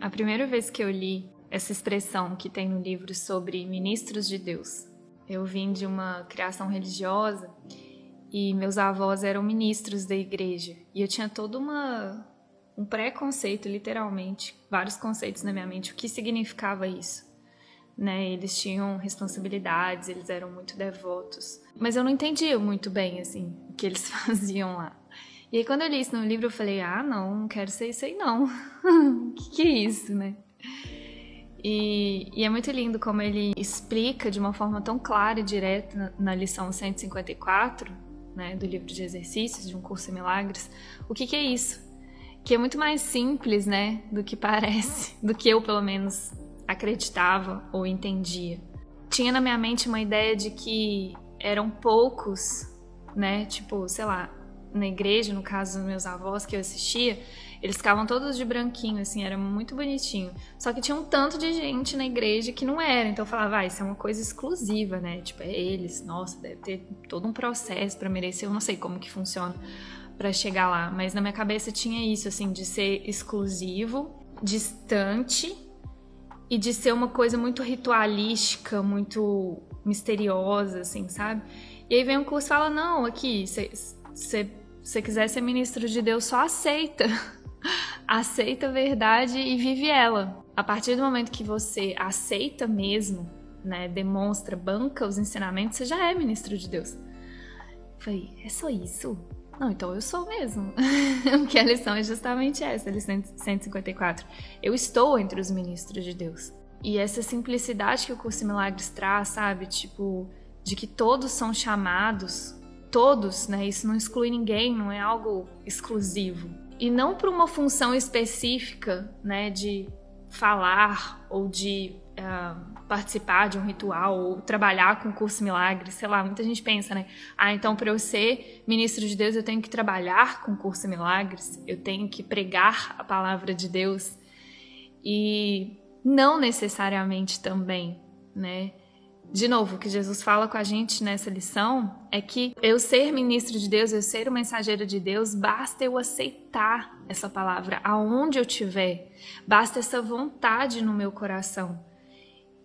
A primeira vez que eu li essa expressão que tem no livro sobre ministros de Deus, eu vim de uma criação religiosa e meus avós eram ministros da igreja e eu tinha todo uma um preconceito, literalmente, vários conceitos na minha mente, o que significava isso. Né? Eles tinham responsabilidades, eles eram muito devotos, mas eu não entendia muito bem assim o que eles faziam lá. E aí quando eu li isso no livro, eu falei: "Ah, não, não quero ser isso aí não. O que, que é isso, né?" E, e, é muito lindo como ele explica de uma forma tão clara e direta na, na lição 154, né, do livro de exercícios de um curso em milagres, o que, que é isso? Que é muito mais simples, né, do que parece, do que eu pelo menos acreditava ou entendia. Tinha na minha mente uma ideia de que eram poucos, né, tipo, sei lá, na igreja, no caso dos meus avós que eu assistia, eles ficavam todos de branquinho, assim, era muito bonitinho. Só que tinha um tanto de gente na igreja que não era. Então eu falava, ah, isso é uma coisa exclusiva, né? Tipo, é eles. Nossa, deve ter todo um processo para merecer. Eu não sei como que funciona para chegar lá. Mas na minha cabeça tinha isso, assim, de ser exclusivo, distante e de ser uma coisa muito ritualística, muito misteriosa, assim, sabe? E aí vem um curso e fala, não, aqui, se você quiser ser ministro de Deus, só aceita. aceita a verdade e vive ela. A partir do momento que você aceita mesmo, né, demonstra, banca os ensinamentos, você já é ministro de Deus. Eu falei, é só isso? Não, então eu sou mesmo. Porque a lição é justamente essa, a lição 154. Eu estou entre os ministros de Deus. E essa simplicidade que o curso milagres traz, sabe? Tipo, de que todos são chamados, todos, né? Isso não exclui ninguém, não é algo exclusivo e não para uma função específica, né, de falar ou de uh, participar de um ritual ou trabalhar com o curso milagre, sei lá, muita gente pensa, né? Ah, então para eu ser ministro de Deus eu tenho que trabalhar com o curso milagres, eu tenho que pregar a palavra de Deus e não necessariamente também, né? De novo, o que Jesus fala com a gente nessa lição é que eu ser ministro de Deus, eu ser o mensageiro de Deus, basta eu aceitar essa palavra aonde eu estiver, basta essa vontade no meu coração.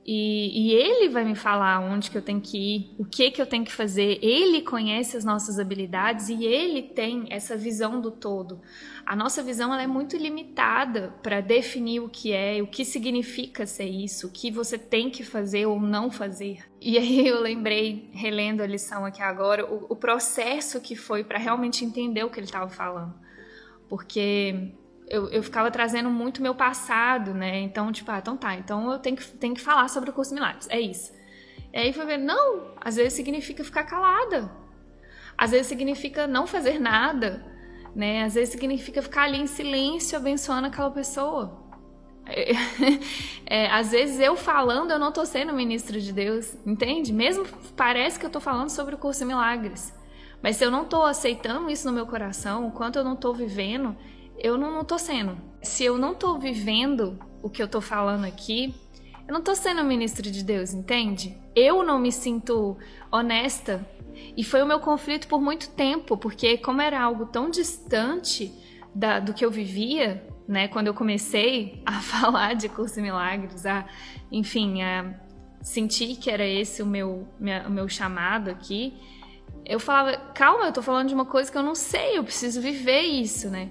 E, e, ele vai me falar onde que eu tenho que ir, o que que eu tenho que fazer. Ele conhece as nossas habilidades e ele tem essa visão do todo. A nossa visão ela é muito limitada para definir o que é, o que significa ser isso, o que você tem que fazer ou não fazer. E aí eu lembrei, relendo a lição aqui agora, o, o processo que foi para realmente entender o que ele estava falando. Porque eu, eu ficava trazendo muito meu passado, né? Então, tipo, ah, então tá, então eu tenho que, tenho que falar sobre o curso Milagres, é isso. E aí foi ver, não, às vezes significa ficar calada. Às vezes significa não fazer nada, né? Às vezes significa ficar ali em silêncio abençoando aquela pessoa. É, às vezes eu falando, eu não tô sendo ministro de Deus, entende? Mesmo parece que eu tô falando sobre o curso Milagres. Mas se eu não tô aceitando isso no meu coração, o quanto eu não tô vivendo, eu não, não tô sendo. Se eu não tô vivendo o que eu tô falando aqui, eu não tô sendo ministro de Deus, entende? Eu não me sinto honesta. E foi o meu conflito por muito tempo, porque como era algo tão distante da, do que eu vivia, né, quando eu comecei a falar de curso milagres, a, enfim, a sentir que era esse o meu, minha, o meu chamado aqui, eu falava, calma, eu tô falando de uma coisa que eu não sei, eu preciso viver isso, né?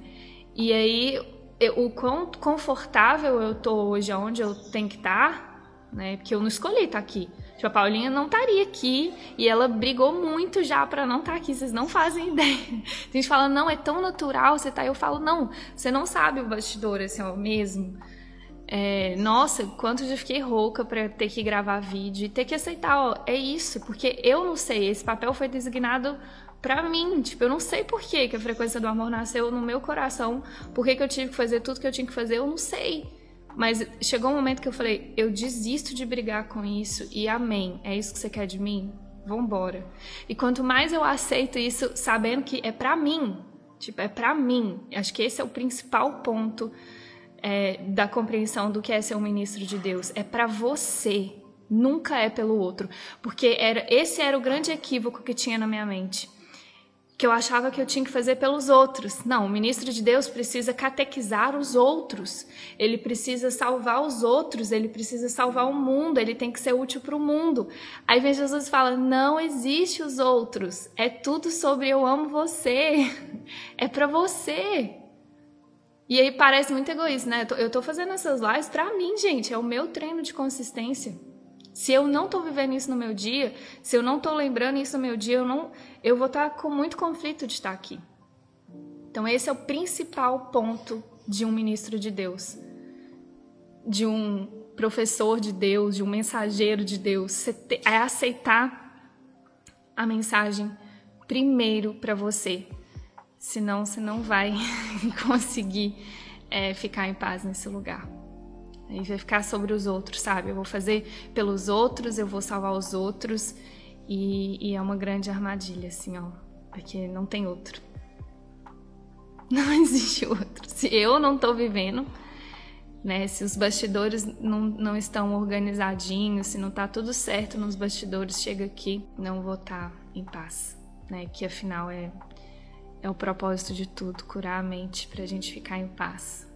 E aí, eu, o quão confortável eu tô hoje aonde eu tenho que estar, tá, né? Porque eu não escolhi estar tá aqui. Tipo, a Paulinha não estaria aqui e ela brigou muito já para não estar tá aqui. Vocês não fazem ideia. A gente fala, não, é tão natural você tá. Eu falo, não, você não sabe o bastidor, assim, ó, mesmo. É, nossa, quanto eu fiquei rouca para ter que gravar vídeo e ter que aceitar, ó, é isso, porque eu não sei, esse papel foi designado para mim, tipo, eu não sei por que, que a frequência do amor nasceu no meu coração, por que, que eu tive que fazer tudo que eu tinha que fazer, eu não sei. Mas chegou um momento que eu falei, eu desisto de brigar com isso e amém. É isso que você quer de mim? Vambora. E quanto mais eu aceito isso, sabendo que é para mim, tipo, é para mim. Acho que esse é o principal ponto é, da compreensão do que é ser um ministro de Deus. É para você, nunca é pelo outro, porque era esse era o grande equívoco que tinha na minha mente que eu achava que eu tinha que fazer pelos outros. Não, o ministro de Deus precisa catequizar os outros, ele precisa salvar os outros, ele precisa salvar o mundo, ele tem que ser útil para o mundo. Aí vem Jesus e fala: não existe os outros, é tudo sobre eu amo você, é para você. E aí parece muito egoísta, né? Eu tô fazendo essas lives para mim, gente, é o meu treino de consistência. Se eu não estou vivendo isso no meu dia, se eu não estou lembrando isso no meu dia, eu não, eu vou estar tá com muito conflito de estar aqui. Então esse é o principal ponto de um ministro de Deus, de um professor de Deus, de um mensageiro de Deus, é aceitar a mensagem primeiro para você. Senão você não vai conseguir é, ficar em paz nesse lugar. Aí vai ficar sobre os outros, sabe? Eu vou fazer pelos outros, eu vou salvar os outros. E, e, é uma grande armadilha, assim, ó. Porque não tem outro. Não existe outro. Se eu não tô vivendo, né? Se os bastidores não, não estão organizadinhos, se não tá tudo certo nos bastidores, chega aqui, não vou estar tá em paz, né? Que afinal é, é o propósito de tudo, curar a mente pra gente ficar em paz.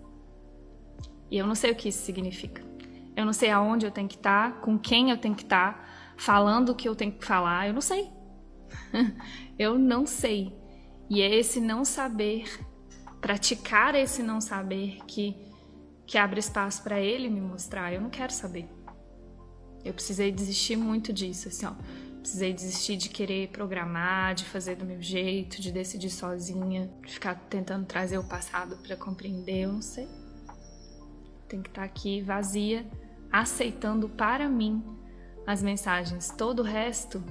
E eu não sei o que isso significa. Eu não sei aonde eu tenho que estar, tá, com quem eu tenho que estar, tá, falando o que eu tenho que falar. Eu não sei. eu não sei. E é esse não saber, praticar esse não saber que que abre espaço para ele me mostrar. Eu não quero saber. Eu precisei desistir muito disso, assim, ó. Precisei desistir de querer programar, de fazer do meu jeito, de decidir sozinha, de ficar tentando trazer o passado para compreender, eu não sei tem que estar tá aqui vazia, aceitando para mim as mensagens. Todo o resto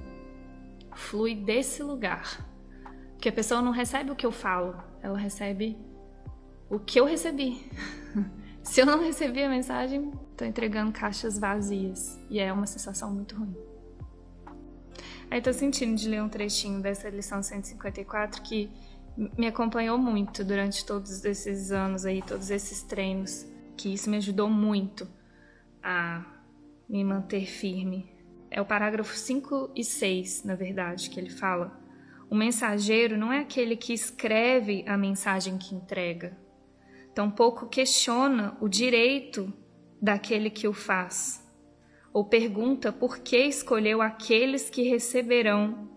flui desse lugar. Porque a pessoa não recebe o que eu falo, ela recebe o que eu recebi. Se eu não recebi a mensagem, estou entregando caixas vazias. E é uma sensação muito ruim. Aí tô sentindo de ler um trechinho dessa lição 154 que me acompanhou muito durante todos esses anos aí, todos esses treinos que isso me ajudou muito a me manter firme. É o parágrafo 5 e 6, na verdade, que ele fala. O mensageiro não é aquele que escreve a mensagem que entrega, tampouco questiona o direito daquele que o faz, ou pergunta por que escolheu aqueles que receberão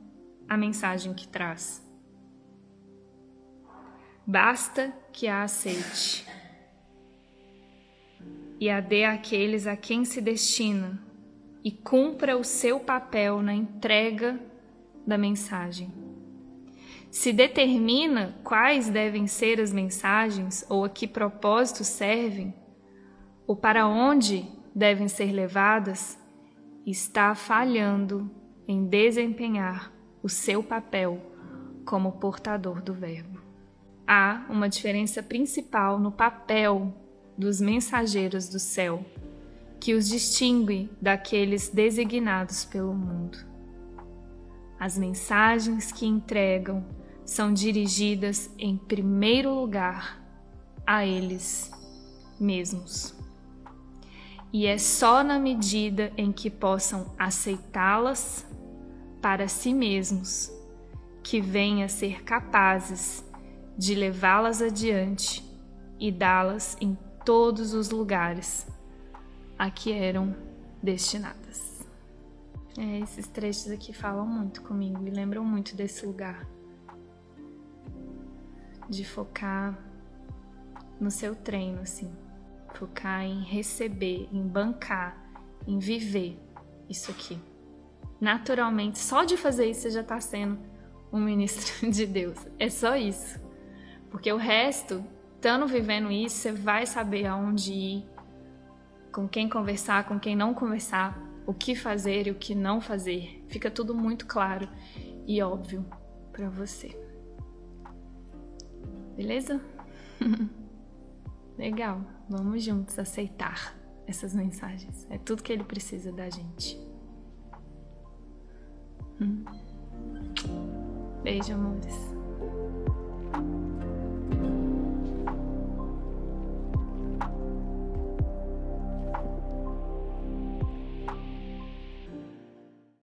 a mensagem que traz. Basta que a aceite e a dê àqueles a quem se destina, e cumpra o seu papel na entrega da mensagem. Se determina quais devem ser as mensagens ou a que propósito servem, ou para onde devem ser levadas, está falhando em desempenhar o seu papel como portador do Verbo. Há uma diferença principal no papel dos mensageiros do céu, que os distingue daqueles designados pelo mundo. As mensagens que entregam são dirigidas em primeiro lugar a eles mesmos. E é só na medida em que possam aceitá-las para si mesmos que venham a ser capazes de levá-las adiante e dá-las em todos os lugares a que eram destinadas. É, esses trechos aqui falam muito comigo, me lembram muito desse lugar. De focar no seu treino, assim. Focar em receber, em bancar, em viver isso aqui. Naturalmente, só de fazer isso você já está sendo um ministro de Deus. É só isso. Porque o resto estando vivendo isso, você vai saber aonde ir, com quem conversar, com quem não conversar, o que fazer e o que não fazer. Fica tudo muito claro e óbvio para você. Beleza? Legal. Vamos juntos aceitar essas mensagens. É tudo que ele precisa da gente. Hum. Beijo, amores.